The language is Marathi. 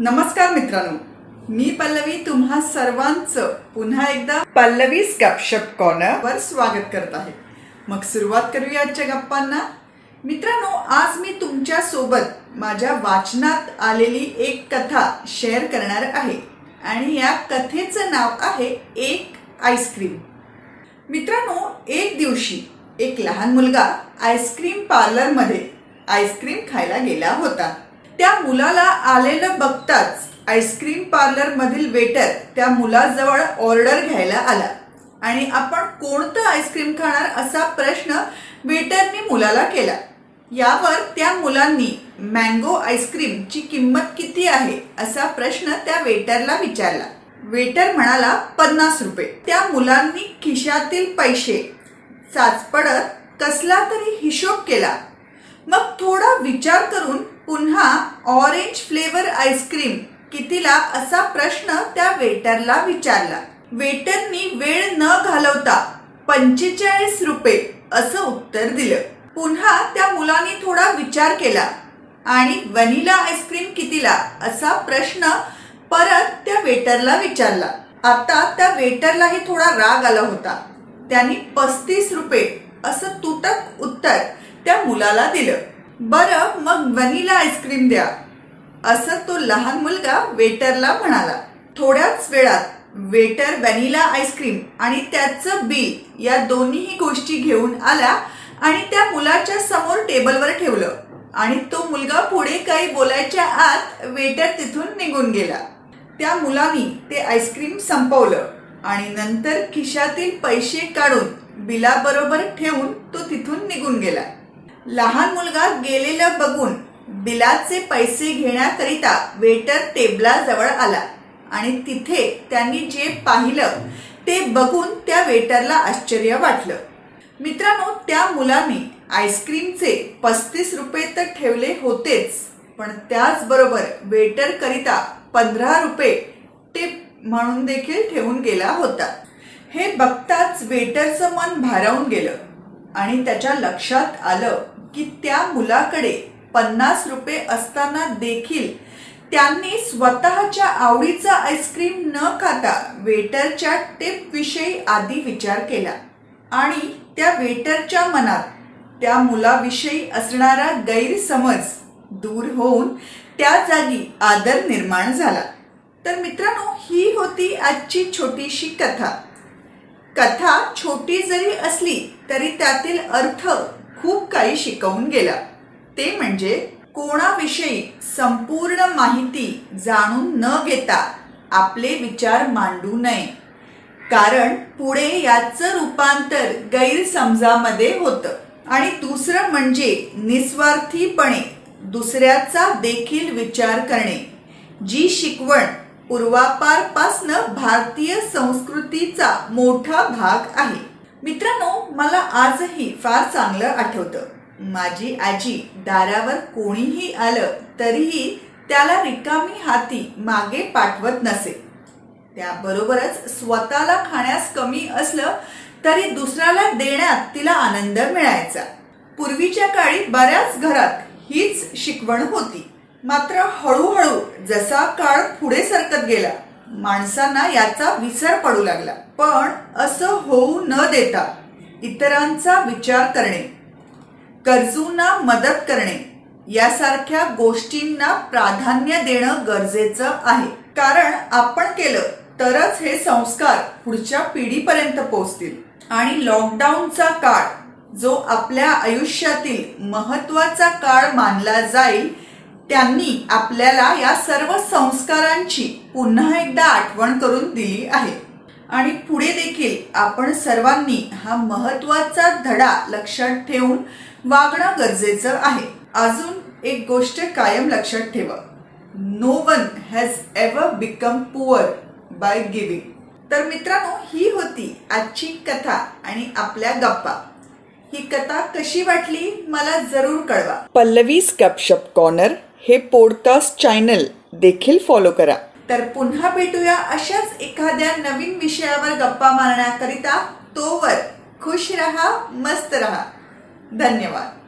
नमस्कार मित्रांनो. मी पल्लवी तुम्हा सर्वांचं पुन्हा एकदा पल्लवीज गपशप कॉर्नर वर स्वागत करत आहे. मग सुरुवात करूया आजच्या गप्पांना. मित्रांनो आज मी तुमच्यासोबत माझ्या वाचनात आलेली एक कथा शेअर करणार आहे आणि या कथेचं नाव आहे एक आईस्क्रीम. मित्रांनो एक दिवशी एक लहान मुलगा आईस्क्रीम पार्लरमध्ये आईस्क्रीम खायला गेला होता. त्या मुलाला आलेलं बघताच आईस्क्रीम पार्लर मधील वेटर त्या मुलाजवळ ऑर्डर घ्यायला आला. आणि आपण कोणतं आईस्क्रीम खाणार असा प्रश्न वेटरनी मुलाला केला. यावर त्या मुलांनी मँगो आईस्क्रीमची किंमत किती आहे असा प्रश्न त्या वेटरला विचारला. वेटर म्हणाला पन्नास रुपये. त्या मुलांनी खिशातील पैसे चाचपडत कसला तरी हिशोब केला. मग थोडा विचार करून पुन्हा ऑरेंज फ्लेवर आईस्क्रीम कितीला असा प्रश्न त्या वेटरला विचारला. वेटरनी वेळ न घालवता पंचेचाळीस रुपये असं उत्तर दिलं. पुन्हा त्या मुलांनी थोडा विचार केला. आणि वनिला आईस्क्रीम कितीला असा प्रश्न परत त्या वेटरला विचारला. आता त्या वेटरलाही थोडा राग आला होता. त्यांनी पस्तीस रुपये असं तुटक उत्तर त्या मुलाला दिलं. बरं मग वनिला आईस्क्रीम द्या. असं तो लहान मुलगा वेटरला म्हणाला. थोड्याच वेळात वेटर व्हॅनिला आईस्क्रीम आणि त्याचं बिल या दोन्हीही गोष्टी घेऊन आला आणि त्या मुलाच्या समोर टेबलवर ठेवलं. आणि तो मुलगा पुढे काही बोलायच्या आत वेटर तिथून निघून गेला. त्या मुलानी ते आईस्क्रीम संपवलं आणि नंतर खिशातील पैसे काढून बिलाबरोबर ठेवून तो तिथून निघून गेला. लहान मुलगा गेलेलं बघून बिलाचे पैसे घेण्याकरिता वेटर टेबलाजवळ आला आणि तिथे त्यांनी जे पाहिलं ते बघून त्या वेटरला आश्चर्य वाटलं. मित्रांनो त्या मुलाने आईस्क्रीमचे पस्तीस रुपये तर ठेवले होतेच पण त्याचबरोबर वेटर करिता पंधरा रुपये टिप म्हणून देखील ठेवून गेला होता. हे बघताच वेटरचं मन भारावून गेलं आणि त्याच्या लक्षात आलं की त्या मुलाकडे पन्नास रुपये असताना देखील त्यांनी स्वतःच्या आवडीचा आईस्क्रीम न खाता वेटरच्या टिप विषयी आधी विचार केला. आणि त्या वेटरच्या मनात त्या मुलाविषयी असणारा गैरसमज दूर होऊन त्या जागी आदर निर्माण झाला. तर मित्रांनो ही होती आजची छोटीशी कथा. कथा छोटी जरी असली तरी त्यातील अर्थ खूप काही शिकवून गेला ते म्हणजे कोणाविषयी संपूर्ण माहिती जाणून न घेता आपले विचार मांडू नये. कारण पुढे याचं रूपांतर गैरसमजामध्ये होतं. आणि दुसरं म्हणजे निस्वार्थीपणे दुसऱ्याचा देखील विचार करणे. जी शिकवण पूर्वापारपासनं भारतीय संस्कृतीचा मोठा भाग आहे. मित्रांनो मला आजही फार चांगलं आठवतं. माझी आजी दारावर कोणीही आलं तरीही त्याला रिकामी हाती मागे पाठवत नसे. त्याबरोबरच स्वतःला खाण्यास कमी असलं तरी दुसऱ्याला देण्यात तिला आनंद मिळायचा. पूर्वीच्या काळी बऱ्याच घरात हीच शिकवण होती. मात्र हळूहळू जसा काळ पुढे सरकत गेला माणसांना याचा विसर पडू लागला. पण असं होऊ न देता इतरांचा विचार करणे गरजूंना मदत करणे यासारख्या गोष्टींना प्राधान्य देणं गरजेचं आहे. कारण आपण केलं तरच हे संस्कार पुढच्या पिढीपर्यंत पोहोचतील. आणि लॉकडाऊनचा काळ जो आपल्या आयुष्यातील महत्त्वाचा काळ मानला जाईल त्यांनी आपल्याला या सर्व संस्कारांची पुन्हा एकदा आठवण करून दिली आहे. आणि पुढे देखील आपण सर्वांनी हा महत्त्वाचा धडा लक्षात ठेवून वागणं गरजेचं आहे. अजून एक गोष्ट कायम लक्षात ठेवा. No one has ever become poor by giving तर मित्रांनो ही होती आजची कथा आणि आपल्या गप्पा. ही कथा कशी वाटली मला जरूर कळवा. पल्लवीज गपशप कॉर्नर हे पॉडकास्ट चॅनल देखील फॉलो करा. तर पुन्हा भेटूया अशाच एखाद्या नवीन विषयावर गप्पा मारण्याकरिता. तोवर खुश रहा मस्त रहा. धन्यवाद.